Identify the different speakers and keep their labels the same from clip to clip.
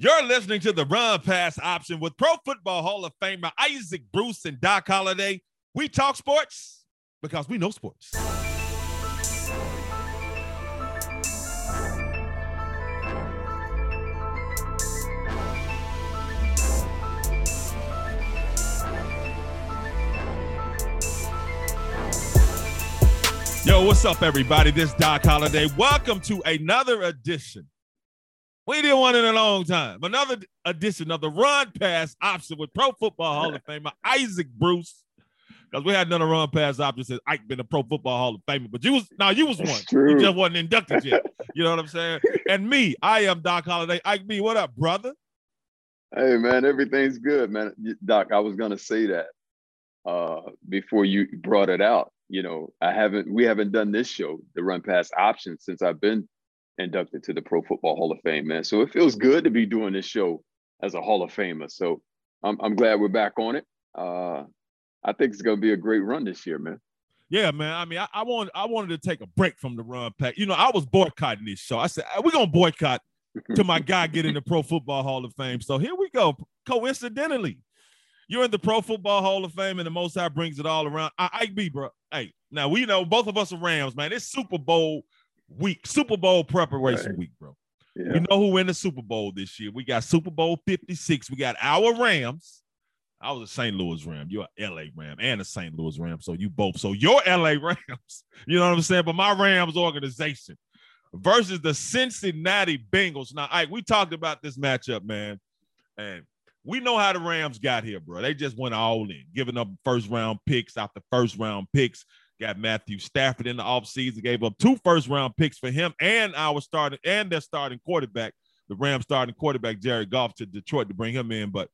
Speaker 1: You're listening to the Run Pass option with Pro Football Hall of Famer Isaac Bruce and Doc Holliday. We talk sports because we know sports. Yo, what's up, everybody? This is Doc Holliday. Welcome to another edition we didn't one in a long time. Another edition of the Run Pass option with Pro Football Hall of Famer Isaac Bruce. Because we had another run pass option since Ike been a Pro Football Hall of Famer, but you was now you was one. You just wasn't inducted yet. You know what I'm saying? and me, I am Doc Holliday. Ike B, what up, brother?
Speaker 2: Hey man, everything's good, man. Doc, I was gonna say that uh, before you brought it out. You know, I haven't we haven't done this show, the run pass option, since I've been inducted to the Pro Football Hall of Fame, man. So it feels good to be doing this show as a Hall of Famer. So I'm, I'm glad we're back on it. Uh, I think it's going to be a great run this year, man.
Speaker 1: Yeah, man. I mean, I, I want I wanted to take a break from the run pack. You know, I was boycotting this show. I said we're gonna boycott to my guy get in the Pro Football Hall of Fame. So here we go. Coincidentally, you're in the Pro Football Hall of Fame, and the Most High brings it all around. I, I be, bro. Hey, now we know both of us are Rams, man. It's Super Bowl week, Super Bowl preparation right. week, bro. Yeah. We know who win the Super Bowl this year. We got Super Bowl 56. We got our Rams. I was a St. Louis Ram. You're a LA Ram and a St. Louis Ram. So you both. So your LA Rams, you know what I'm saying? But my Rams organization versus the Cincinnati Bengals. Now, Ike, we talked about this matchup, man. And we know how the Rams got here, bro. They just went all in, giving up first round picks after first round picks. Got Matthew Stafford in the offseason, gave up two first round picks for him and our starting and their starting quarterback, the Rams starting quarterback, Jared Goff, to Detroit to bring him in. But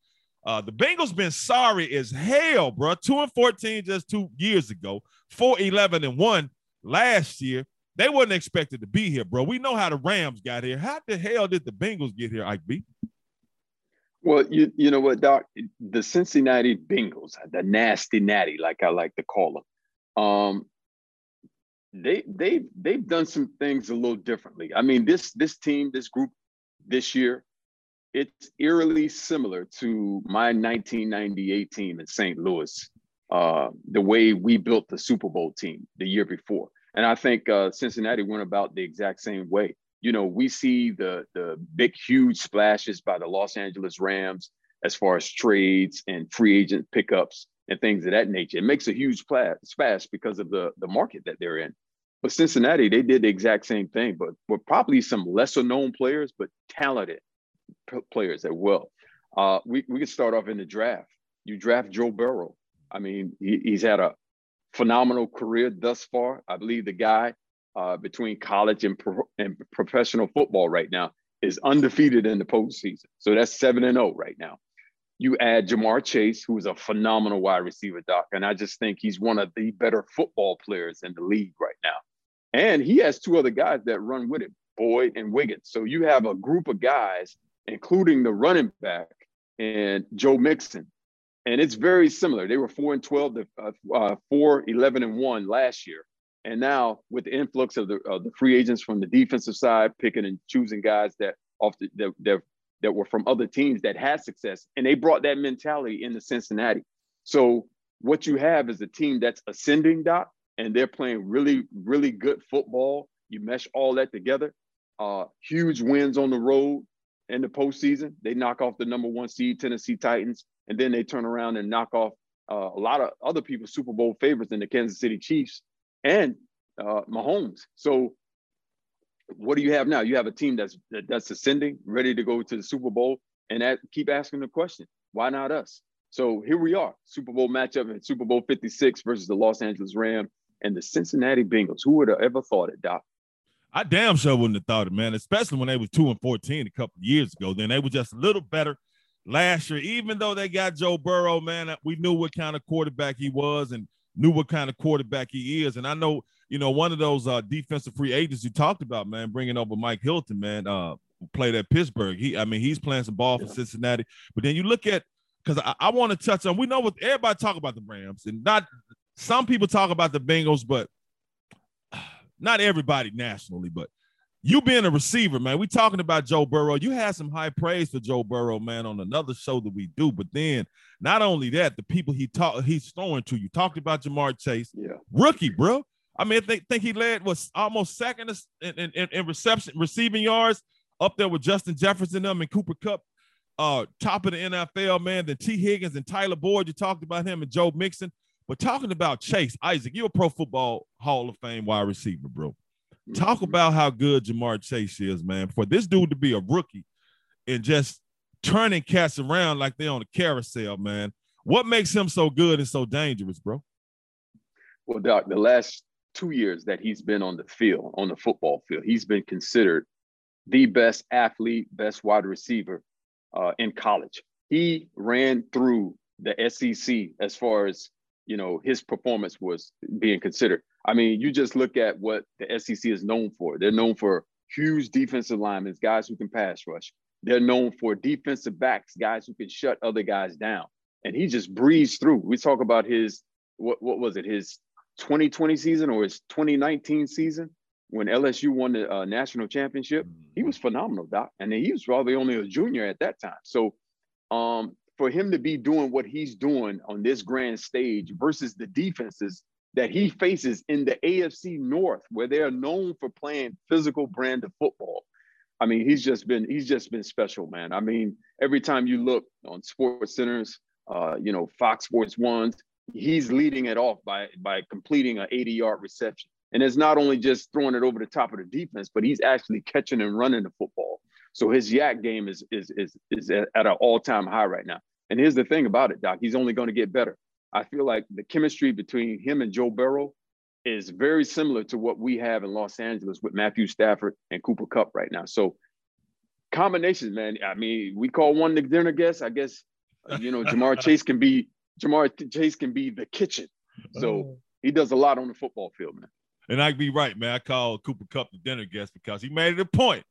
Speaker 1: uh, the Bengals been sorry as hell, bro. Two and 14 just two years ago, four 11 and one last year. They wasn't expected to be here, bro. We know how the Rams got here. How the hell did the Bengals get here, Ike B?
Speaker 2: Well, you you know what, Doc? The Cincinnati Bengals, the nasty natty, like I like to call them um, they they they've done some things a little differently. I mean, this this team, this group, this year, it's eerily similar to my 1998 team in St. Louis. Uh, the way we built the Super Bowl team the year before, and I think uh, Cincinnati went about the exact same way. You know, we see the the big, huge splashes by the Los Angeles Rams as far as trades and free agent pickups and things of that nature. It makes a huge splash because of the, the market that they're in. But Cincinnati, they did the exact same thing, but with probably some lesser known players, but talented players as well. Uh, we, we could start off in the draft. You draft Joe Burrow. I mean, he, he's had a phenomenal career thus far. I believe the guy uh, between college and, pro- and professional football right now is undefeated in the postseason. So that's 7 and 0 right now. You add Ja'Marr Chase, who is a phenomenal wide receiver, Doc. And I just think he's one of the better football players in the league right now. And he has two other guys that run with it, Boyd and Higgins. So you have a group of guys, including the running back and Joe Mixon. And it's very similar. They were 4 and 12 to uh, uh, 4, 11 and 1 last year. And now with the influx of the, the free agents from the defensive side, picking and choosing guys that off the, that, that that were from other teams that had success, and they brought that mentality into Cincinnati. So what you have is a team that's ascending, Doc, and they're playing really, really good football. You mesh all that together. Uh, huge wins on the road in the postseason. They knock off the number one seed Tennessee Titans, and then they turn around and knock off uh, a lot of other people's Super Bowl favorites in the Kansas City Chiefs and uh, Mahomes. So what do you have now? You have a team that's that's ascending, ready to go to the Super Bowl, and that, keep asking the question: Why not us? So here we are, Super Bowl matchup in Super Bowl 56 versus the Los Angeles Rams and the Cincinnati Bengals. Who would have ever thought it, Doc?
Speaker 1: I damn sure wouldn't have thought it, man. Especially when they was two and 14 a couple years ago. Then they were just a little better last year. Even though they got Joe Burrow, man, we knew what kind of quarterback he was and knew what kind of quarterback he is. And I know you know, one of those uh, defensive free agents you talked about, man, bringing over Mike Hilton, man, uh, played at Pittsburgh. He, I mean, he's playing some ball for Cincinnati. But then you look at, because I, I want to touch on, we know what everybody talk about the Rams, and not some people talk about the Bengals, but not everybody nationally. But you being a receiver, man, we talking about Joe Burrow. You had some high praise for Joe Burrow, man, on another show that we do. But then, not only that, the people he talked, he's throwing to you. Talked about Ja'Marr Chase,
Speaker 2: yeah,
Speaker 1: rookie, bro. I mean, I think, think he led was almost second in, in, in, reception, receiving yards, up there with Justin Jefferson them and Cooper Kupp, uh, top of the NFL, man. Then Tee Higgins and Tyler Boyd. You talked about him and Joe Mixon. But talking about Chase Isaac, you're a Pro Football Hall of Fame wide receiver, bro. Talk mm-hmm. about how good Ja'Marr Chase is, man. For this dude to be a rookie and just turning cats around like they're on a carousel, man. What makes him so good and so dangerous, bro?
Speaker 2: Well, Doc, the last two years that he's been on the field, on the football field, he's been considered the best athlete, best wide receiver uh, in college. He ran through the SEC as far as you know his performance was being considered. I mean, you just look at what the SEC is known for. They're known for huge defensive linemen, guys who can pass rush. They're known for defensive backs, guys who can shut other guys down. And he just breezed through. We talk about his what what was it? His 2020 season or his 2019 season when LSU won the uh, national championship. He was phenomenal, Doc. And he was probably only a junior at that time. So um, for him to be doing what he's doing on this grand stage versus the defenses that he faces in the AFC North, where they are known for playing physical brand of football. I mean, he's just been he's just been special, man. I mean, every time you look on Sports Centers, uh, you know, Fox Sports Ones, he's leading it off by by completing an 80 yard reception. And it's not only just throwing it over the top of the defense, but he's actually catching and running the football. So his YAC game is is is is at an all time high right now. And here's the thing about it, Doc. He's only going to get better. I feel like the chemistry between him and Joe Burrow is very similar to what we have in Los Angeles with Matthew Stafford and Cooper Kupp right now. So combinations, man. I mean, we call one the dinner guest. I guess you know Ja'Marr Chase can be Ja'Marr Chase can be the kitchen. So oh. he does a lot on the football field, man.
Speaker 1: And I'd be right, man. I call Cooper Kupp the dinner guest because he made it a point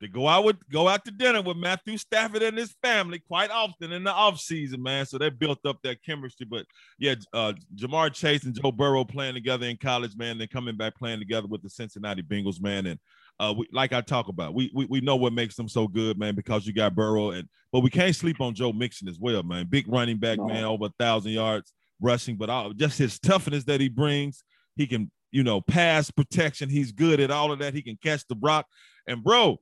Speaker 1: to go out with go out to dinner with Matthew Stafford and his family quite often in the off season, man. So they built up that chemistry. But yeah, uh, Ja'Marr Chase and Joe Burrow playing together in college, man. Then coming back playing together with the Cincinnati Bengals, man. And uh, we, like I talk about, we, we we know what makes them so good, man, because you got Burrow and but we can't sleep on Joe Mixon as well, man. Big running back, no. man, over a thousand yards rushing, but all, just his toughness that he brings. He can, you know, pass protection. He's good at all of that. He can catch the rock. And bro,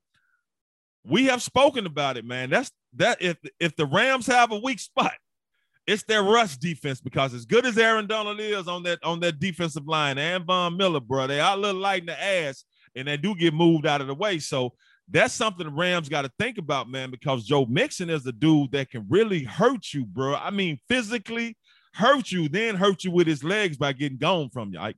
Speaker 1: we have spoken about it, man. That's that if if the Rams have a weak spot, it's their rush defense because as good as Aaron Donald is on that on that defensive line and Von Miller, bro, they are a little light in the ass and they do get moved out of the way. So that's something the Rams got to think about, man, because Joe Mixon is a dude that can really hurt you, bro. I mean, physically hurt you, then hurt you with his legs by getting gone from you. I,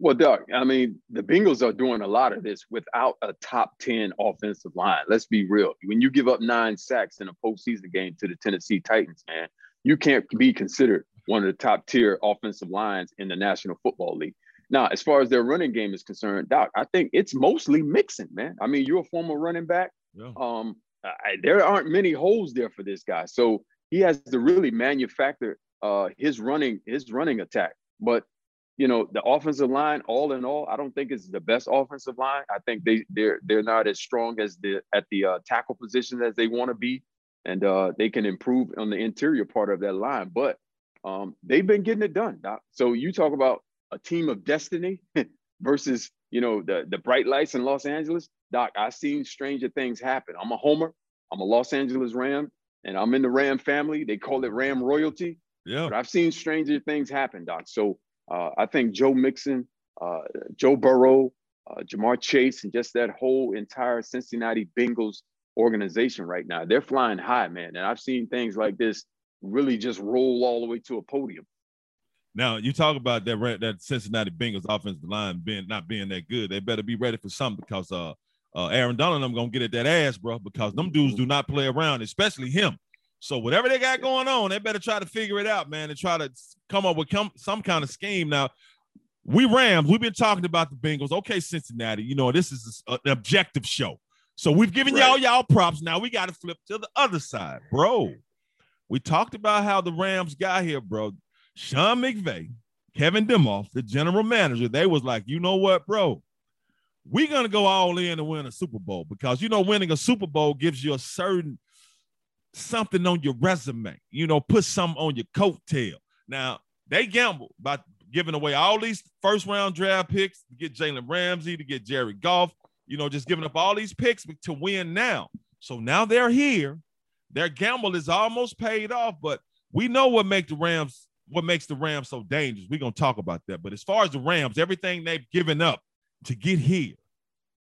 Speaker 2: well, Doc, I mean, the Bengals are doing a lot of this without a top 10 offensive line. Let's be real. When you give up nine sacks in a postseason game to the Tennessee Titans, man, you can't be considered one of the top tier offensive lines in the National Football League. Now, as far as their running game is concerned, Doc, I think it's mostly Mixon, man. I mean, you're a former running back. Yeah. Um, I, there aren't many holes there for this guy, so he has to really manufacture uh, his running his running attack. But you know, the offensive line, all in all, I don't think is the best offensive line. I think they they're they're not as strong as the at the uh, tackle position as they want to be, and uh, they can improve on the interior part of that line. But um, they've been getting it done, Doc. So you talk about a team of destiny versus you know the the bright lights in Los Angeles, Doc. I've seen stranger things happen. I'm a homer. I'm a Los Angeles Ram, and I'm in the Ram family. They call it Ram royalty. Yeah. But I've seen stranger things happen, Doc. So uh, I think Joe Mixon, uh, Joe Burrow, uh, Ja'Marr Chase, and just that whole entire Cincinnati Bengals organization right now, they're flying high, man. And I've seen things like this really just roll all the way to a podium.
Speaker 1: Now you talk about that that Cincinnati Bengals offensive line being not being that good. They better be ready for something because uh, uh Aaron Donald I'm gonna get at that ass, bro. Because them dudes do not play around, especially him. So whatever they got going on, they better try to figure it out, man, and try to come up with some kind of scheme. Now, we Rams, we've been talking about the Bengals. Okay, Cincinnati, you know this is an objective show. So we've given right. y'all y'all props. Now we got to flip to the other side, bro. We talked about how the Rams got here, bro. Sean McVay, Kevin Demoff, the general manager, they was like, you know what, bro? we're gonna go all in and win a Super Bowl because you know winning a Super Bowl gives you a certain something on your resume. You know, put something on your coattail. Now they gamble by giving away all these first round draft picks to get Jalen Ramsey, to get Jared Goff. You know, just giving up all these picks to win now. So now they're here. Their gamble is almost paid off, but we know what makes the Rams what makes the Rams so dangerous. We're gonna talk about that. But as far as the Rams, everything they've given up to get here,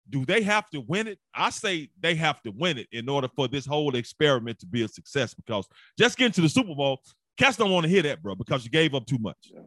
Speaker 1: do they have to win it? I say they have to win it in order for this whole experiment to be a success. Because just getting to the Super Bowl, cats don't want to hear that, bro, because you gave up too much. Yeah.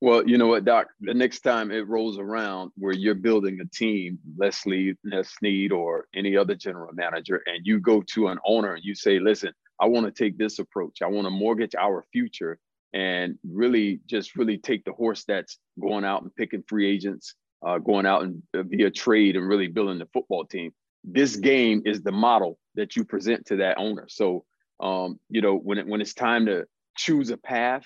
Speaker 2: Well, you know what, Doc? The next time it rolls around where you're building a team, Leslie Snead or any other general manager, and you go to an owner and you say, listen, I want to take this approach. I want to mortgage our future and really just really take the horse that's going out and picking free agents, uh, going out and uh, via trade and really building the football team. This game is the model that you present to that owner. So, um, you know, when it, when it's time to choose a path,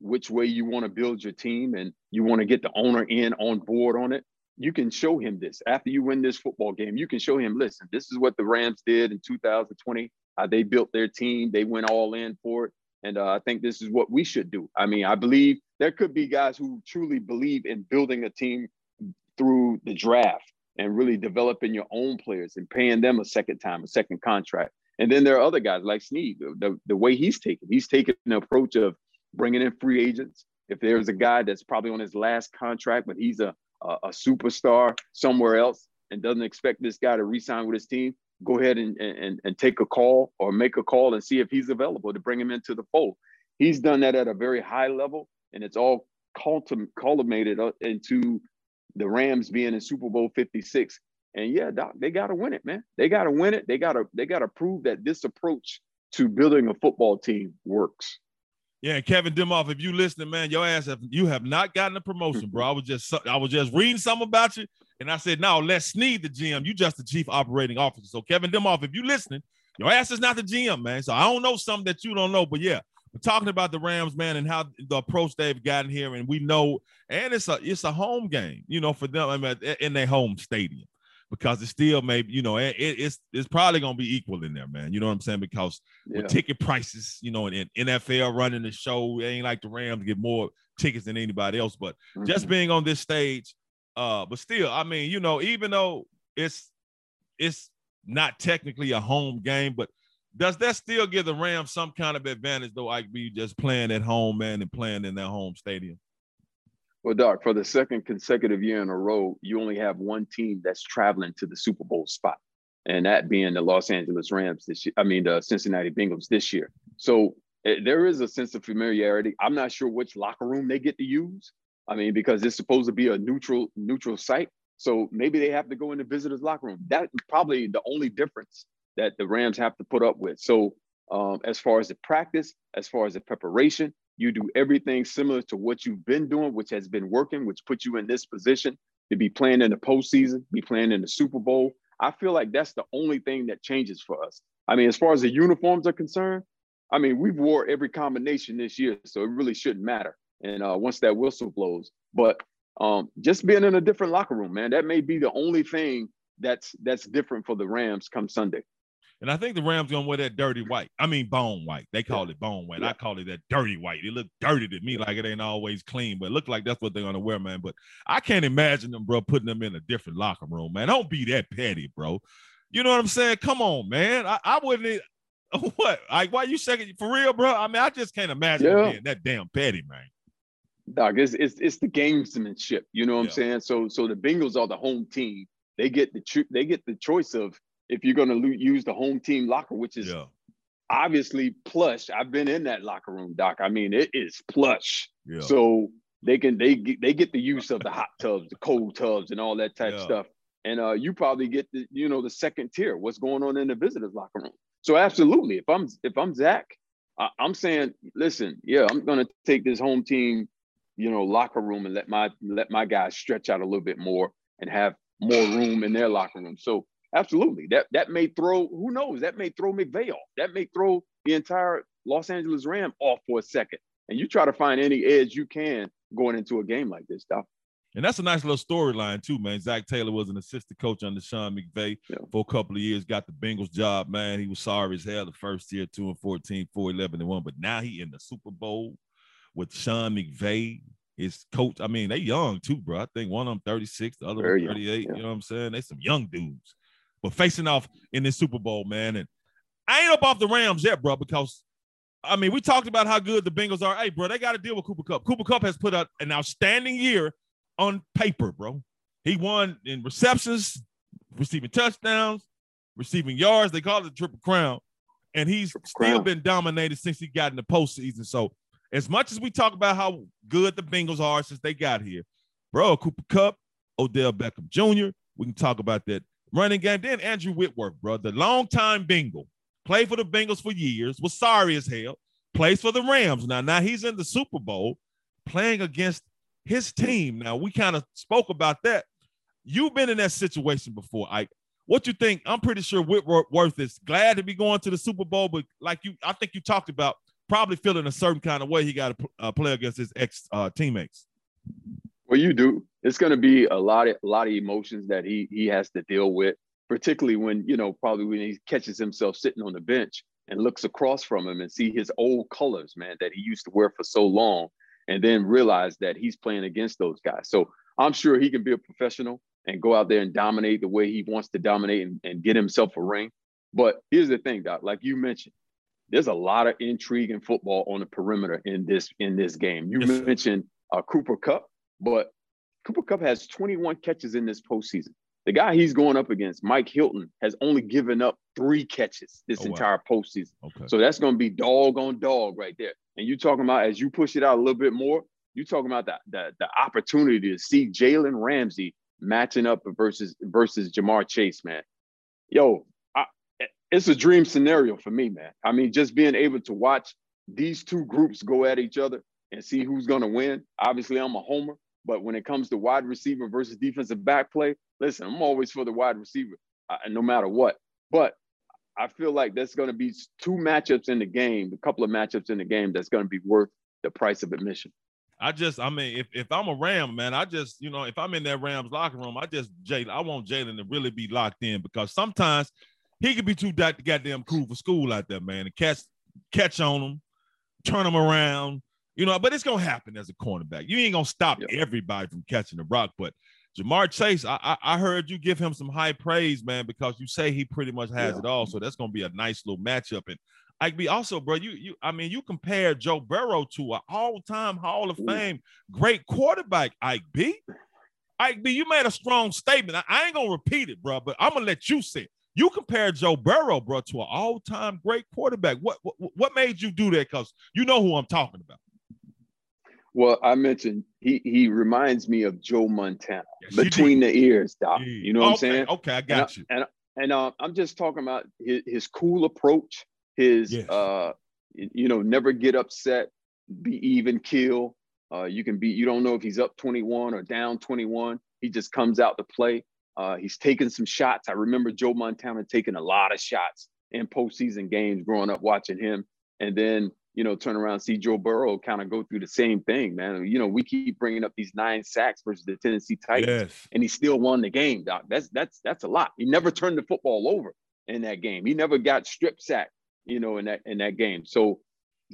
Speaker 2: which way you want to build your team, and you want to get the owner in on board on it, you can show him this after you win this football game. You can show him, listen, this is what the Rams did in 2020. Uh, they built their team. They went all in for it. And uh, I think this is what we should do. I mean, I believe there could be guys who truly believe in building a team through the draft and really developing your own players and paying them a second time, a second contract. And then there are other guys like Snead, the, the way he's taken, he's taken an approach of bringing in free agents. If there's a guy that's probably on his last contract, but he's a, a, a superstar somewhere else and doesn't expect this guy to re-sign with his team, go ahead and, and, and take a call or make a call and see if he's available to bring him into the fold. He's done that at a very high level, and it's all culminated into the Rams being in Super Bowl 56. And yeah, Doc, they got to win it, man. They got to win it. They got to they got to prove that this approach to building a football team works.
Speaker 1: Yeah, Kevin Demoff, if you listening, man, your ass have you have not gotten a promotion, bro. I was just I was just reading something about you, and I said, no, Les Snead the GM. You just the chief operating officer. So Kevin Demoff, if you listening, your ass is not the GM, man. So I don't know something that you don't know, but yeah, we're talking about the Rams, man, and how the approach they've gotten here, and we know, and it's a it's a home game, you know, for them in their home stadium because it's still maybe you know it, it's it's probably gonna be equal in there, man. You know what I'm saying? Because yeah. with ticket prices, you know, and, NFL running the show, it ain't like the Rams get more tickets than anybody else. But mm-hmm. just being on this stage uh, but still, I mean, you know, even though it's it's not technically a home game, but does that still give the Rams some kind of advantage though? I be just playing at home, man, and playing in their home stadium.
Speaker 2: Well, Doc, for the second consecutive year in a row, you only have one team that's traveling to the Super Bowl spot, and that being the Los Angeles Rams this year. I mean, the Cincinnati Bengals this year. So eh, there is a sense of familiarity. I'm not sure which locker room they get to use, I mean, because it's supposed to be a neutral neutral site. So maybe they have to go in the visitors' locker room. That's probably the only difference that the Rams have to put up with. So um, as far as the practice, as far as the preparation, you do everything similar to what you've been doing, which has been working, which puts you in this position to be playing in the postseason, be playing in the Super Bowl. I feel like that's the only thing that changes for us. I mean, as far as the uniforms are concerned, I mean, we've wore every combination this year, so it really shouldn't matter and uh, once that whistle blows. But um, just being in a different locker room, man, that may be the only thing that's that's different for the Rams come Sunday.
Speaker 1: And I think the Rams gonna wear that dirty white. I mean bone white. They call it bone white. I call it that dirty white. It looked dirty to me, like it ain't always clean, but it look like that's what they're gonna wear, man. But I can't imagine them, bro, putting them in a different locker room, man. Don't be that petty, bro. You know what I'm saying? Come on, man. I, I wouldn't. What? Like, why you second for real, bro? I mean, I just can't imagine yeah. being that damn petty, man.
Speaker 2: Dog, it's, it's it's the gamesmanship. You know what yeah. I'm saying? So so the Bengals are the home team. They get the cho- they get the choice of if you're going to use the home team locker, which is yeah. obviously plush. I've been in that locker room, Doc. I mean, it is plush. Yeah. So they can they get, they get the use of the hot tubs, the cold tubs, and all that type of stuff. And uh, you probably get the you know the second tier. What's going on in the visitors locker room? So absolutely, if I'm if I'm Zac, I, I'm saying, listen, yeah, I'm going to take this home team you know, locker room and let my let my guys stretch out a little bit more and have more room in their locker room. So absolutely, that that may throw who knows that may throw McVay off. That may throw the entire Los Angeles Ram off for a second. And you try to find any edge you can going into a game like this, Doc.
Speaker 1: And that's a nice little storyline too, man. Zac Taylor was an assistant coach under Sean McVay yeah. for a couple of years, got the Bengals job, man. He was sorry as hell the first year, 2 and 14, 4 11 and 1. But now he in the Super Bowl with Sean McVay, his coach. I mean, they young too, bro. I think one of them 36, the other Very one 38. Yeah. You know what I'm saying? They some young dudes. But facing off in this Super Bowl, man. And I ain't up off the Rams yet, bro, because I mean, we talked about how good the Bengals are. Hey, bro, they got to deal with Cooper Kupp. Cooper Kupp has put out an outstanding year on paper, bro. He won in receptions, receiving touchdowns, receiving yards. They call it the triple crown. And he's triple still crown. been dominated since he got in the postseason. So, as much as we talk about how good the Bengals are since they got here, bro, Cooper Kupp, Odell Beckham Jr., we can talk about that running game. Then Andrew Whitworth, bro, the longtime Bengal, played for the Bengals for years, was sorry as hell, plays for the Rams. Now, now he's in the Super Bowl playing against his team. Now we kind of spoke about that. You've been in that situation before, Ike. What you think? I'm pretty sure Whitworth is glad to be going to the Super Bowl, but like you, I think you talked about probably feeling a certain kind of way. He got to uh, play against his ex uh, teammates.
Speaker 2: Well, you do. It's going to be a lot of a lot of emotions that he he has to deal with, particularly when you know probably when he catches himself sitting on the bench and looks across from him and see his old colors, man, that he used to wear for so long, and then realize that he's playing against those guys. So I'm sure he can be a professional and go out there and dominate the way he wants to dominate and, and get himself a ring. But here's the thing, Doc, like you mentioned, there's a lot of intrigue in football on the perimeter in this in this game. You yes, mentioned uh, Cooper Kupp, but Cooper Kupp has 21 catches in this postseason. The guy he's going up against, Mike Hilton, has only given up three catches this oh, entire wow. postseason. Okay. So that's going to be dog on dog right there. And you're talking about as you push it out a little bit more, you're talking about the, the, the opportunity to see Jalen Ramsey matching up versus versus Ja'Marr Chase, man. Yo, I, it's a dream scenario for me, man. I mean, just being able to watch these two groups go at each other and see who's going to win. Obviously, I'm a homer, but when it comes to wide receiver versus defensive back play, listen, I'm always for the wide receiver, uh, no matter what. But I feel like there's going to be two matchups in the game, a couple of matchups in the game that's going to be worth the price of admission.
Speaker 1: I just, I mean, if, if I'm a Ram, man, I just, you know, if I'm in that Rams locker room, I just, Jalen, I want Jalen to really be locked in because sometimes he could be too goddamn cool for school out there, man, and catch catch on him, turn him around, you know. But it's gonna happen as a cornerback. You ain't gonna stop everybody from catching the rock, but Ja'Marr Chase, I, I, I heard you give him some high praise, man, because you say he pretty much has yeah. it all. So that's gonna be a nice little matchup. And Ike B also, bro, you you I mean, you compare Joe Burrow to an all-time Hall of Fame great quarterback, Ike B. Ike B, you made a strong statement. I, I ain't gonna repeat it, bro, but I'm gonna let you say it. You compare Joe Burrow, bro, to an all-time great quarterback. What what, what made you do that? Because you know who I'm talking about.
Speaker 2: Well, I mentioned he he reminds me of Joe Montana yes, between the ears, Doc. You know what
Speaker 1: okay,
Speaker 2: I'm saying?
Speaker 1: Okay, I got
Speaker 2: and
Speaker 1: you.
Speaker 2: I, and and uh, I'm just talking about his, his cool approach, his yes. uh, you know, never get upset, be even kill. Uh, you can be, you don't know if he's up 21 or down 21. He just comes out to play. Uh, he's taking some shots. I remember Joe Montana taking a lot of shots in postseason games growing up watching him. And then you know, turn around see Joe Burrow kind of go through the same thing, man. You know, we keep bringing up these nine sacks versus the Tennessee Titans, yes. and he still won the game, Doc. That's that's that's a lot. He never turned the football over in that game. He never got strip sacked, you know, in that in that game. So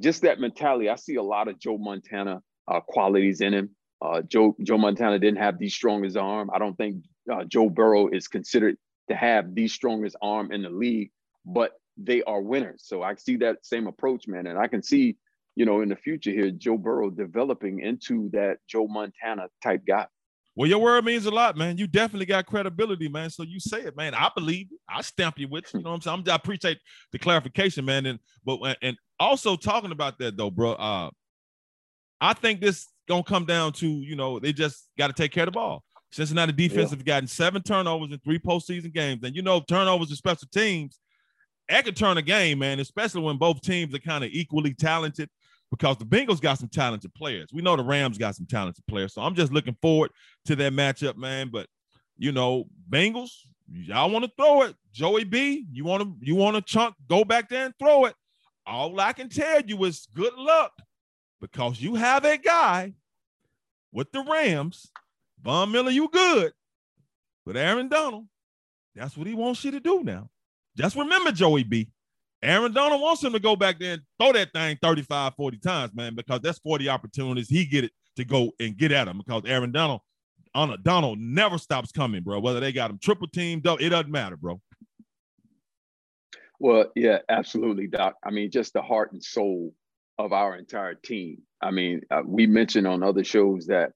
Speaker 2: just that mentality, I see a lot of Joe Montana uh, qualities in him. Uh, Joe Joe Montana didn't have the strongest arm. I don't think uh, Joe Burrow is considered to have the strongest arm in the league, but they are winners. So I see that same approach, man. And I can see, you know, in the future here, Joe Burrow developing into that Joe Montana type guy.
Speaker 1: Well, your word means a lot, man. You definitely got credibility, man. So you say it, man. I believe it. I stamp you with you. know what I'm saying? I'm, i appreciate the clarification, man. And but and also talking about that though, bro. Uh, I think this gonna come down to you know they just got to take care of the ball. Cincinnati defense yeah. have gotten seven turnovers in three postseason games, and you know turnovers in special teams that could turn a game, man, especially when both teams are kind of equally talented because the Bengals got some talented players. We know the Rams got some talented players. So I'm just looking forward to that matchup, man. But you know, Bengals, y'all want to throw it. Joey B, you want to you want to chunk, go back there and throw it. All I can tell you is good luck because you have a guy with the Rams Von Miller, you good. But Aaron Donald, that's what he wants you to do now. Just remember, Joey B. Aaron Donald wants him to go back there and throw that thing 35, 40 times, man, because that's 40 opportunities. He get it to go and get at him because Aaron Donald, on a, Donald never stops coming, bro. Whether they got him triple team, it doesn't matter, bro.
Speaker 2: Well, yeah, absolutely, Doc. I mean, just the heart and soul of our entire team. I mean, uh, we mentioned on other shows that,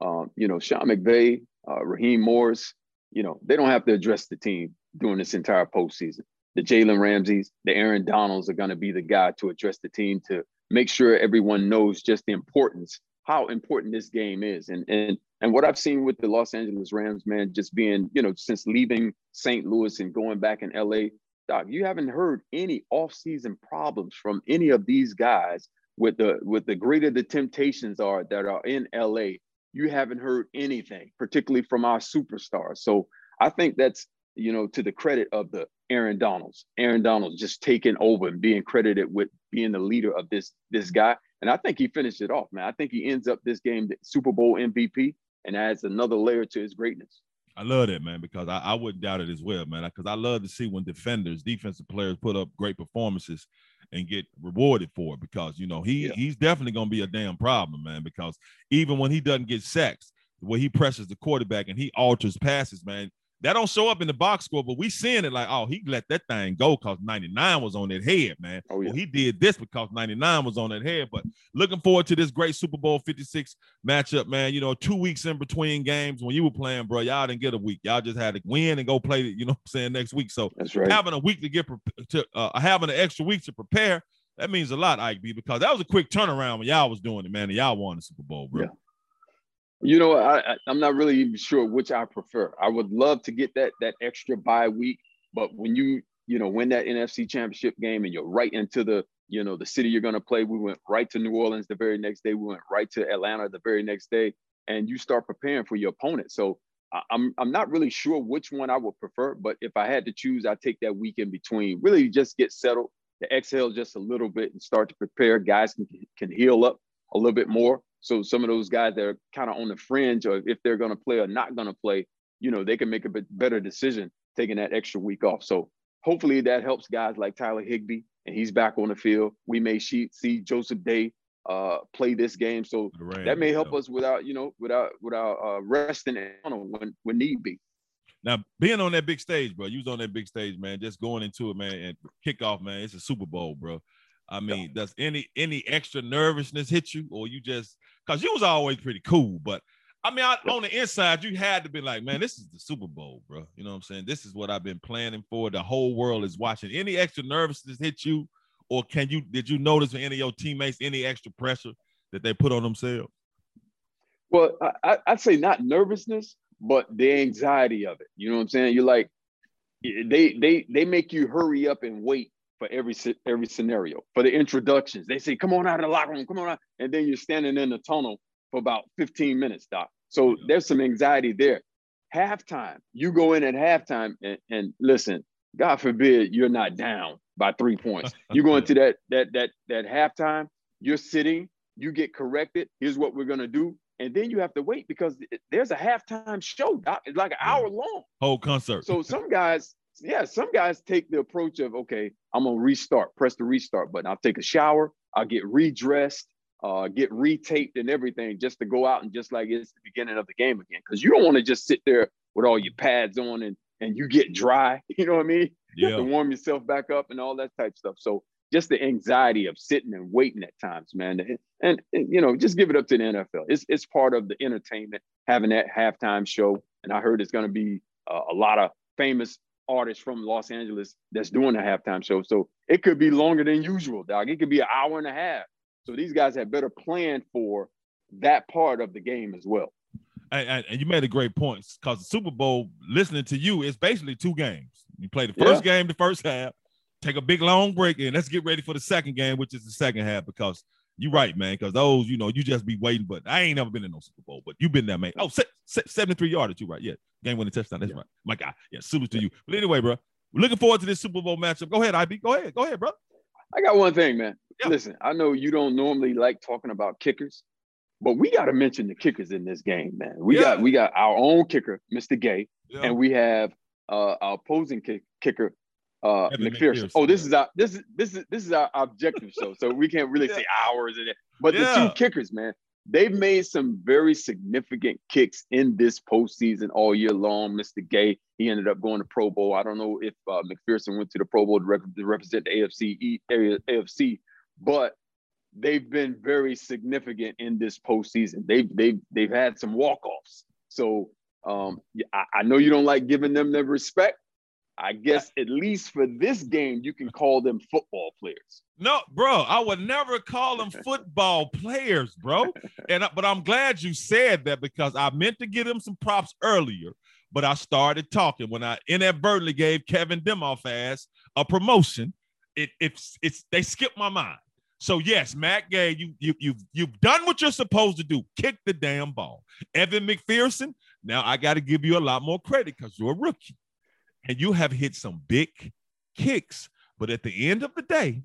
Speaker 2: um, you know, Sean McVay, uh, Raheem Morris, you know, they don't have to address the team during this entire postseason. The Jalen Ramseys, the Aaron Donalds are going to be the guy to address the team to make sure everyone knows just the importance, how important this game is. And and and what I've seen with the Los Angeles Rams, man, just being, you know, since leaving St. Louis and going back in LA, Doc, you haven't heard any offseason problems from any of these guys with the with the greater the temptations are that are in LA you haven't heard anything, particularly from our superstars. So I think that's, you know, to the credit of the Aaron Donalds. Aaron Donalds just taking over and being credited with being the leader of this this guy. And I think he finished it off, man. I think he ends up this game Super Bowl MVP and adds another layer to his greatness.
Speaker 1: I love that, man, because I, I wouldn't doubt it as well, man. Because I love to see when defenders, defensive players put up great performances and get rewarded for it because you know he yeah. he's definitely gonna be a damn problem, man. Because even when he doesn't get sacks, the way he presses the quarterback and he alters passes, man, that don't show up in the box score, but we seeing it like, oh, he let that thing go because 99 was on that head, man. Oh, yeah. Well, he did this because 99 was on that head. But looking forward to this great Super Bowl 56 matchup, man. You know, two weeks in between games when you were playing, bro, y'all didn't get a week. Y'all just had to win and go play, it, you know I'm saying, next week. So
Speaker 2: That's right.
Speaker 1: having a week to get to uh, having an extra week to prepare, that means a lot, Ike B, because that was a quick turnaround when y'all was doing it, man, and y'all won the Super Bowl, bro.
Speaker 2: Yeah. You know, I, I'm not really even sure which I prefer. I would love to get that that extra bye week, but when you you know win that NFC Championship game and you're right into the you know the city you're going to play, we went right to New Orleans the very next day. We went right to Atlanta the very next day, and you start preparing for your opponent. So I'm I'm not really sure which one I would prefer, but if I had to choose, I'd take that week in between. Really, just get settled, to exhale just a little bit, and start to prepare. Guys can can heal up a little bit more. So some of those guys that are kind of on the fringe, or if they're going to play or not going to play, you know, they can make a bit better decision taking that extra week off. So hopefully that helps guys like Tyler Higbee and he's back on the field. We may see Joseph Day uh, play this game, so that may help us without you know without without uh, resting when when need be.
Speaker 1: Now, being on that big stage, bro, you was on that big stage, man. Just going into it, man, and kickoff, man. It's a Super Bowl, bro. I mean, yeah. does any any extra nervousness hit you, or you just because you was always pretty cool, but I mean, I, on the inside, you had to be like, man, this is the Super Bowl, bro. You know what I'm saying? This is what I've been planning for. The whole world is watching. Any extra nervousness hit you, or can you did you notice any of your teammates any extra pressure that they put on themselves?
Speaker 2: Well, I, I'd say not nervousness, but the anxiety of it. You know what I'm saying? You're like, they they they make you hurry up and wait for every every scenario. For the introductions, they say, "Come on out of the locker room, come on out," and then you're standing in the tunnel for about 15 minutes, doc. So there's some anxiety there. Halftime, you go in at halftime and, and listen. God forbid you're not down by three points. You go into that that that that halftime. You're sitting. You get corrected. Here's what we're gonna do, and then you have to wait because there's a halftime show. Doc. It's like an hour long.
Speaker 1: Whole concert.
Speaker 2: So some guys, yeah, some guys take the approach of okay, I'm gonna restart, press the restart button. I'll take a shower, I'll get redressed, uh, get retaped and everything just to go out and just like it's the beginning of the game again. Because you don't want to just sit there with all your pads on and and you get dry. You know what I mean? Yeah. to warm yourself back up and all that type stuff. So just the anxiety of sitting and waiting at times, man. And, and, and, you know, just give it up to the NFL. It's it's part of the entertainment having that halftime show. And I heard it's going to be uh, a lot of famous artist from Los Angeles that's doing a halftime show. So it could be longer than usual, dog. It could be an hour and a half. So these guys have better planned for that part of the game as well.
Speaker 1: And, and you made a great point because the Super Bowl, listening to you, is basically two games. You play the first yeah. game, the first half, take a big long break, and let's get ready for the second game, which is the second half. Because you're right, man. Because those, you know, you just be waiting. But I ain't never been in no Super Bowl, but you've been there, man. Oh, 73 yardage, you right? Yeah, game winning touchdown. That's yeah. right. My God, yeah, salute to you. But anyway, bro, we're looking forward to this Super Bowl matchup. Go ahead, IB. Go ahead. Go ahead, bro.
Speaker 2: I got one thing, man. Yeah. Listen, I know you don't normally like talking about kickers, But we got to mention the kickers in this game, man. We yeah. got we got our own kicker, Mr. Gay, yeah. and we have uh, our opposing kick, kicker, uh, McPherson. McPherson. Oh, this is our this is this is this is our objective show, so we can't really yeah. say hours in it. But the two kickers, man, they've made some very significant kicks in this postseason all year long. Mr. Gay, he ended up going to Pro Bowl. I don't know if uh, McPherson went to the Pro Bowl to, rep- to represent the AFC area AFC, but they've been very significant in this postseason. They've they've they've had some walk offs. So um, I, I know you don't like giving them the respect. I guess at least for this game, you can call them football players.
Speaker 1: No, bro, I would never call them football players, bro. And but I'm glad you said that because I meant to give them some props earlier, but I started talking when I inadvertently gave Kevin Demoff ass a promotion. It it's it's they skipped my mind. So yes, Matt Gay, you you you've you've done what you're supposed to do. Kick the damn ball. Evan McPherson. Now I got to give you a lot more credit because you're a rookie, and you have hit some big kicks. But at the end of the day,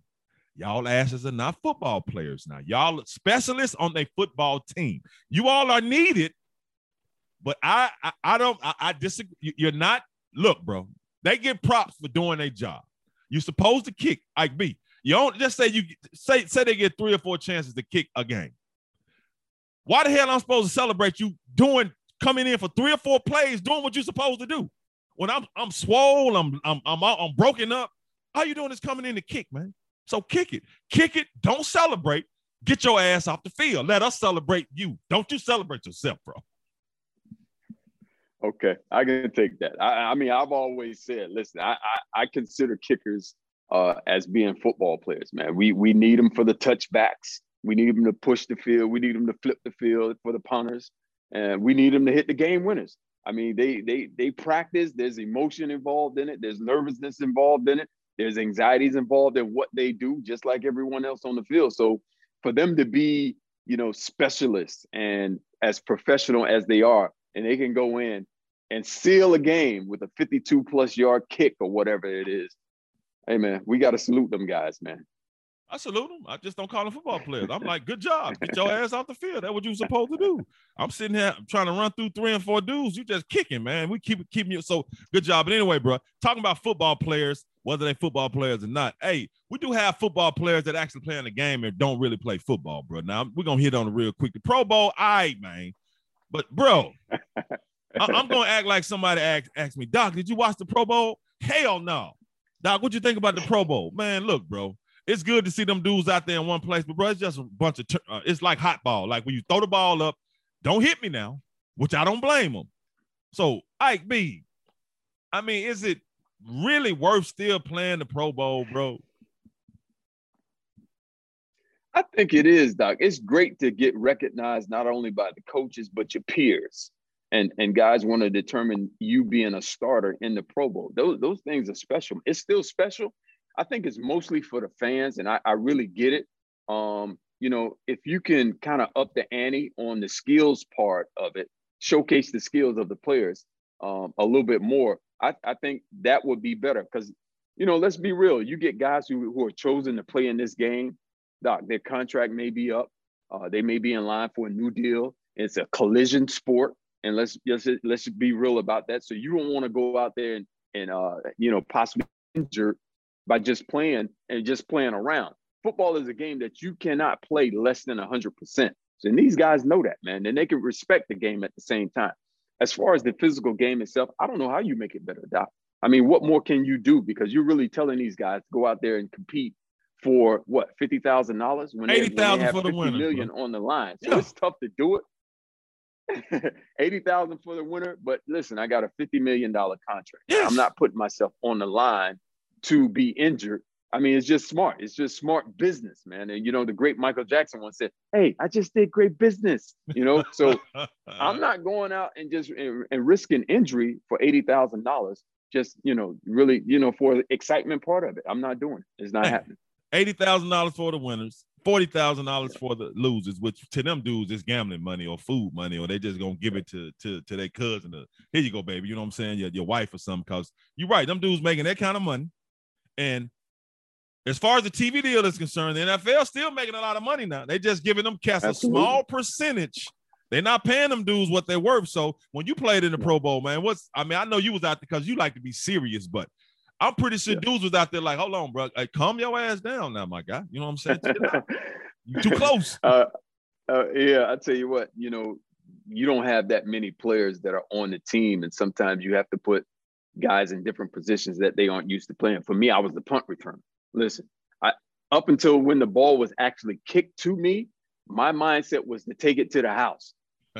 Speaker 1: y'all asses are not football players now. Y'all specialists on a football team. You all are needed, but I I, I don't I, I disagree. You're not. Look, bro, they get props for doing their job. You're supposed to kick like me. You don't just say you say say they get three or four chances to kick a game. Why the hell I'm supposed to celebrate you doing coming in for three or four plays, doing what you're supposed to do? When I'm I'm swole, I'm I'm I'm, I'm broken up. All you doing is coming in to kick, man. So kick it, kick it. Don't celebrate. Get your ass off the field. Let us celebrate you. Don't you celebrate yourself, bro.
Speaker 2: Okay, I can take that. I, I mean, I've always said, listen, I, I, I consider kickers uh, as being football players, man. We we need them for the touchbacks. We need them to push the field. We need them to flip the field for the punters, and we need them to hit the game winners. I mean, they they they practice. There's emotion involved in it. There's nervousness involved in it. There's anxieties involved in what they do, just like everyone else on the field. So for them to be, you know, specialists and as professional as they are, and they can go in and seal a game with a 52 plus yard kick or whatever it is hey man, we got to salute them guys, man.
Speaker 1: I salute them. I just don't call them football players. I'm like, good job. Get your ass off the field. That's what you're supposed to do. I'm sitting here trying to run through three and four dudes. You just kicking, man. We keep keeping you. So good job. But anyway, bro, talking about football players, whether they football players or not. Hey, we do have football players that actually play in the game and don't really play football, bro. Now we're gonna hit on it real quick. The Pro Bowl, all right, man. But bro, I- am gonna act like somebody asked, asked me, Doc, did you watch the Pro Bowl? Hell no. Doc, what you think about the Pro Bowl? Man, look, bro, it's good to see them dudes out there in one place, but bro, it's just a bunch of. Uh, it's like hot ball. Like when you throw the ball up, don't hit me now, which I don't blame them. So Ike B, I mean, is it really worth still playing the Pro Bowl, bro?
Speaker 2: I think it is, Doc. It's great to get recognized not only by the coaches but your peers and and guys want to determine you being a starter in the Pro Bowl. Those those things are special. It's still special. I think it's mostly for the fans, and I, I really get it. Um, you know, if you can kind of up the ante on the skills part of it, showcase the skills of the players um, a little bit more, I, I think that would be better. Because, you know, let's be real. You get guys who, who are chosen to play in this game, Doc, their contract may be up. Uh, they may be in line for a new deal. It's a collision sport and let's just let's be real about that. So you don't want to go out there and and uh, you know possibly injure by just playing and just playing around. Football is a game that you cannot play less than hundred percent. And these guys know that, man, and they can respect the game at the same time. As far as the physical game itself, I don't know how you make it better, Doc. I mean, what more can you do? Because you're really telling these guys to go out there and compete for what fifty thousand dollars when,
Speaker 1: eighty thousand for the winner,
Speaker 2: million bro. on the line. So yeah. it's tough to do it. 80,000 for the winner, but listen, I got a 50 million dollar contract. Yes. I'm not putting myself on the line to be injured. I mean, it's just smart. It's just smart business, man. And you know, the great Michael Jackson once said, "Hey, I just did great business." You know, so I'm not going out and just and, and risking injury for eighty thousand dollars. Just you know, really, you know, for the excitement part of it. I'm not doing it. It's not happening.
Speaker 1: Eighty thousand dollars for the winners, forty thousand dollars for the losers, which to them dudes is gambling money or food money, or they just gonna give it to to to their cousin. To, Here you go, baby. You know what I'm saying? Your, your wife or something. Cause you're right, them dudes making that kind of money, and as far as the TV deal is concerned, the NFL still making a lot of money now. They just giving them cats Absolutely. a small percentage. They're not paying them dudes what they're worth. So when you played in the Pro Bowl, man, what's I mean, I know you was out there because you like to be serious, but I'm pretty sure yeah. dudes was out there like, hold on, bro, hey, calm your ass down now, my guy. You know what I'm saying? you too close.
Speaker 2: Uh, uh, yeah, I tell you what, you know, you don't have that many players that are on the team, and sometimes you have to put guys in different positions that they aren't used to playing. For me, I was the punt returner. Listen, I up until when the ball was actually kicked to me, my mindset was to take it to the house.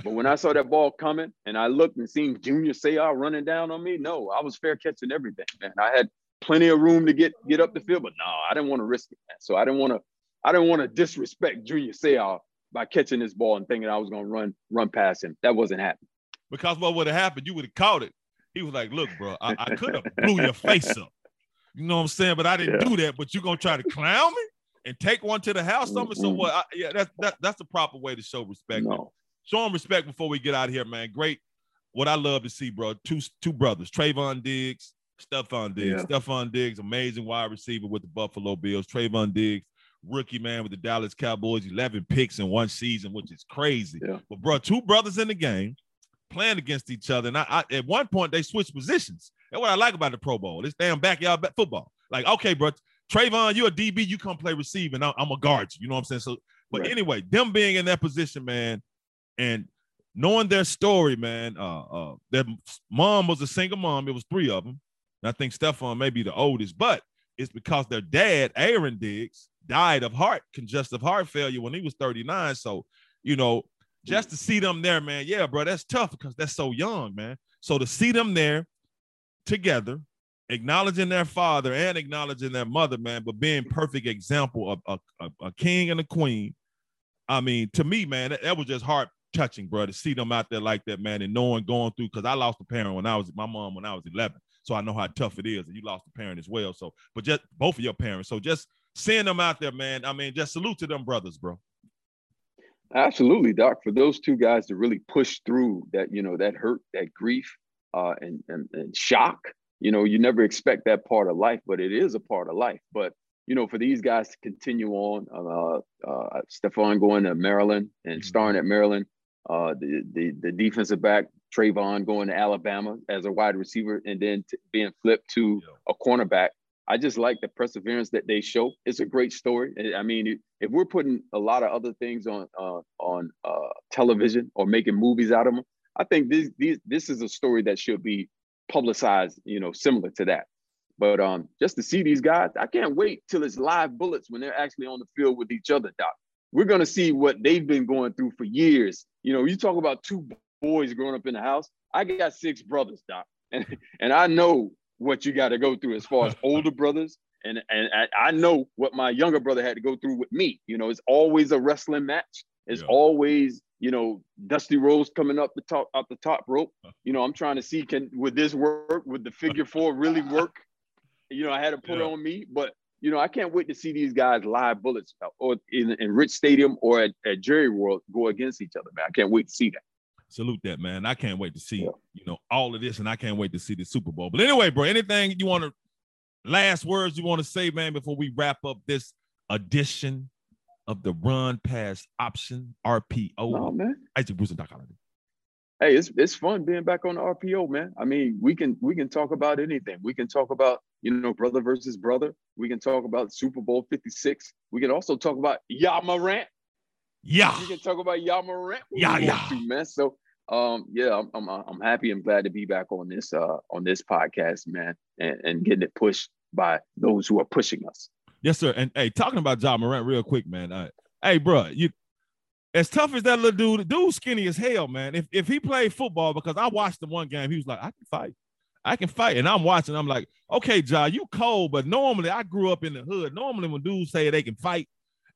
Speaker 2: But when I saw that ball coming and I looked and seen Junior Seau running down on me, no, I was fair catching everything, man. I had plenty of room to get get up the field, but no, I didn't want to risk it, man. So I didn't want to I didn't want to disrespect Junior Seau by catching this ball and thinking I was gonna run run past him. That wasn't happening.
Speaker 1: Because what would have happened? You would have caught it. He was like, "Look, bro, I, I could have blew your face up. You know what I'm saying? But I didn't yeah. do that. But you're gonna try to clown me and take one to the house, something. So what? I, yeah, that's that, that's the proper way to show respect. No. Show them respect before we get out of here, man. Great. What I love to see, bro. Two two brothers, Trevon Diggs, Stefon Diggs. Yeah. Stefon Diggs, amazing wide receiver with the Buffalo Bills. Trevon Diggs, rookie man with the Dallas Cowboys, 11 picks in one season, which is crazy. Yeah. But bro, two brothers in the game playing against each other. And I, I, at one point they switched positions. That's what I like about the Pro Bowl. This damn backyard football. Like, okay, bro, Trevon, you're a DB, you come play receiving. I'm, I'm a guard you. You know what I'm saying? So, but right. anyway, them being in that position, man, and knowing their story, man. Uh, uh, their mom was a single mom. It was three of them. And I think Stefon may be the oldest, but it's because their dad, Aaron Diggs, died of heart congestive heart failure when he was 39. So, you know, just to see them there, man, yeah, bro, that's tough because that's so young, man. So to see them there together, acknowledging their father and acknowledging their mother, man, but being perfect example of a, a, a king and a queen. I mean, to me, man, that, that was just heart touching, bro, to see them out there like that, man, and knowing going through because I lost a parent when I was my mom when I was 11, so I know how tough it is, and you lost a parent as well. So, but just both of your parents, so just seeing them out there, man. I mean, just salute to them brothers, bro.
Speaker 2: Absolutely, Doc. For those two guys to really push through that, you know, that hurt, that grief, uh, and, and and shock. You know, you never expect that part of life, but it is a part of life. But you know, for these guys to continue on, uh, uh, Stefon going to Maryland and mm-hmm. starring at Maryland, uh, the, the the defensive back Trevon going to Alabama as a wide receiver, and then t- being flipped to yeah. a cornerback. I just like the perseverance that they show. It's a great story. I mean, if we're putting a lot of other things on uh, on uh, television or making movies out of them, I think this, this this is a story that should be publicized. You know, similar to that. But um, just to see these guys, I can't wait till it's live bullets when they're actually on the field with each other, Doc. We're gonna see what they've been going through for years. You know, you talk about two boys growing up in the house. I got six brothers, Doc, and and I know what you got to go through as far as older brothers. And, and I know what my younger brother had to go through with me. You know, it's always a wrestling match. It's yeah. always, you know, Dusty Rhodes coming up the top up the top rope. You know, I'm trying to see can would this work? Would the figure four really work? You know, I had to put yeah. it on me, but you know, I can't wait to see these guys live bullets uh, or in, in Rich Stadium or at, at Jerry World go against each other, man. I can't wait to see that
Speaker 1: salute that, man. I can't wait to see, yeah. you know, all of this, and I can't wait to see the Super Bowl. But anyway, bro, anything you want to last words you want to say, man, before we wrap up this edition of the Run Pass Option RPO?
Speaker 2: No, man.
Speaker 1: Isaac Bruce
Speaker 2: Hey, it's it's fun being back on the RPO, man. I mean, we can we can talk about anything. We can talk about you know brother versus brother. We can talk about Super Bowl Fifty Six. We can also talk about Ja Morant.
Speaker 1: Yeah,
Speaker 2: we can talk about Ja Morant.
Speaker 1: Yeah, yeah,
Speaker 2: to, man. So um, yeah, I'm, I'm I'm happy and glad to be back on this uh on this podcast, man, and, and getting it pushed by those who are pushing us.
Speaker 1: Yes, sir. And hey, talking about Ja Morant real quick, man. Uh, hey, bro, you as tough as that little dude, dude skinny as hell, man. If if he played football, because I watched the one game, he was like, I can fight. I can fight. And I'm watching, I'm like, okay, Ja, you cold, but normally I grew up in the hood. Normally, when dudes say they can fight,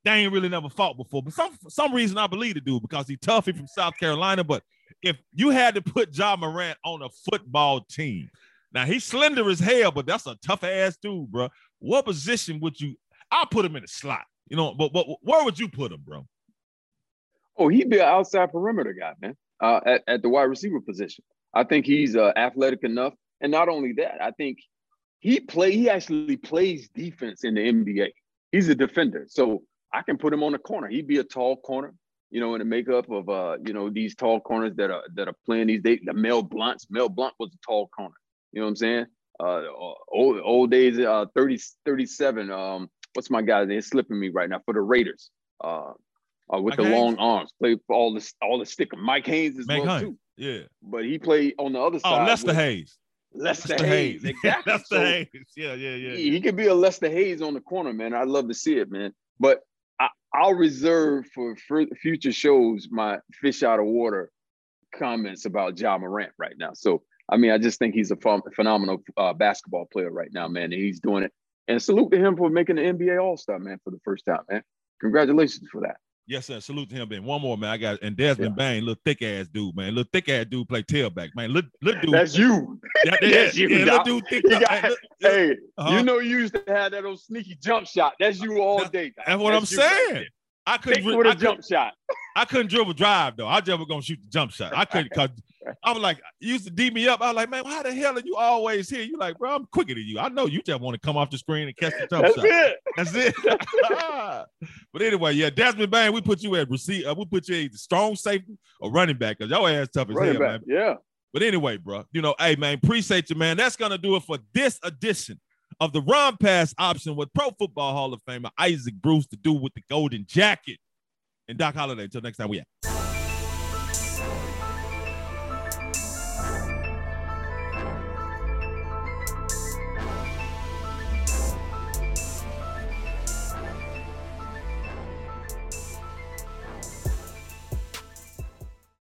Speaker 1: they ain't really never fought before. But some some reason I believe the dude because he tough, he from South Carolina. But if you had to put Ja Morant on a football team, now he's slender as hell, but that's a tough ass dude, bro. What position would you? I'll put him in a slot, you know. But but where would you put him, bro?
Speaker 2: Oh, he'd be an outside perimeter guy, man. Uh, at, at the wide receiver position, I think he's uh, athletic enough, and not only that, I think he play. He actually plays defense in the NBA. he's a defender. So I can put him on the corner. He'd be a tall corner, you know, in the makeup of uh, you know, these tall corners that are that are playing these days. The Mel Blounts. Mel Blount was a tall corner. You know what I'm saying? Uh old old days, uh 30, 37. Um, what's my guy's name? Slipping me right now for the Raiders. Uh, uh with Mike the long arms, played for all the all the sticker. Mike Haynes as Mike well too.
Speaker 1: Yeah.
Speaker 2: But he played on the other oh,
Speaker 1: side. Oh, Lester Hayes.
Speaker 2: Lester, Lester Hayes. Hayes. Exactly.
Speaker 1: Lester so Hayes. Yeah, yeah, yeah. He,
Speaker 2: he could be a Lester Hayes on the corner, man. I'd love to see it, man. But I, will reserve for, future shows my fish out of water comments about Ja Morant right now. So, I mean, I just think he's a phenomenal uh, basketball player right now, man. And he's doing it. And salute to him for making the NBA All Star, man, for the first time, man. Congratulations for that.
Speaker 1: Yes, sir. Salute to him, Ben. One more, man. I got and Desmond yeah. Bane, little thick ass dude, man. Little thick ass dude play tailback, man. Little, little dude.
Speaker 2: That's you.
Speaker 1: Yeah, That's you. Yeah, little dude thick.
Speaker 2: You got, hey, uh-huh. you know you used to have that old sneaky jump shot. That's you all day.
Speaker 1: That's what that's I'm saying. I couldn't
Speaker 2: with a jump shot.
Speaker 1: I couldn't dribble drive though. I just was gonna shoot the jump shot. I couldn't cause I was like, you used to D me up. I was like, man, how the hell are you always here? You like, bro, I'm quicker than you. I know you just want to come off the screen and catch the jump
Speaker 2: That's
Speaker 1: shot.
Speaker 2: It.
Speaker 1: That's it. but anyway, yeah, Desmond Bane, we put you at receipt. Uh, we put you at the strong safety or running back because your ass tough as running hell, back.
Speaker 2: man. Yeah.
Speaker 1: But anyway, bro, you know, hey man, appreciate you, man. That's gonna do it for this edition of the Run Pass option with Pro Football Hall of Famer Isaac Bruce to do with the golden jacket and Doc Holliday. Until next time, we out.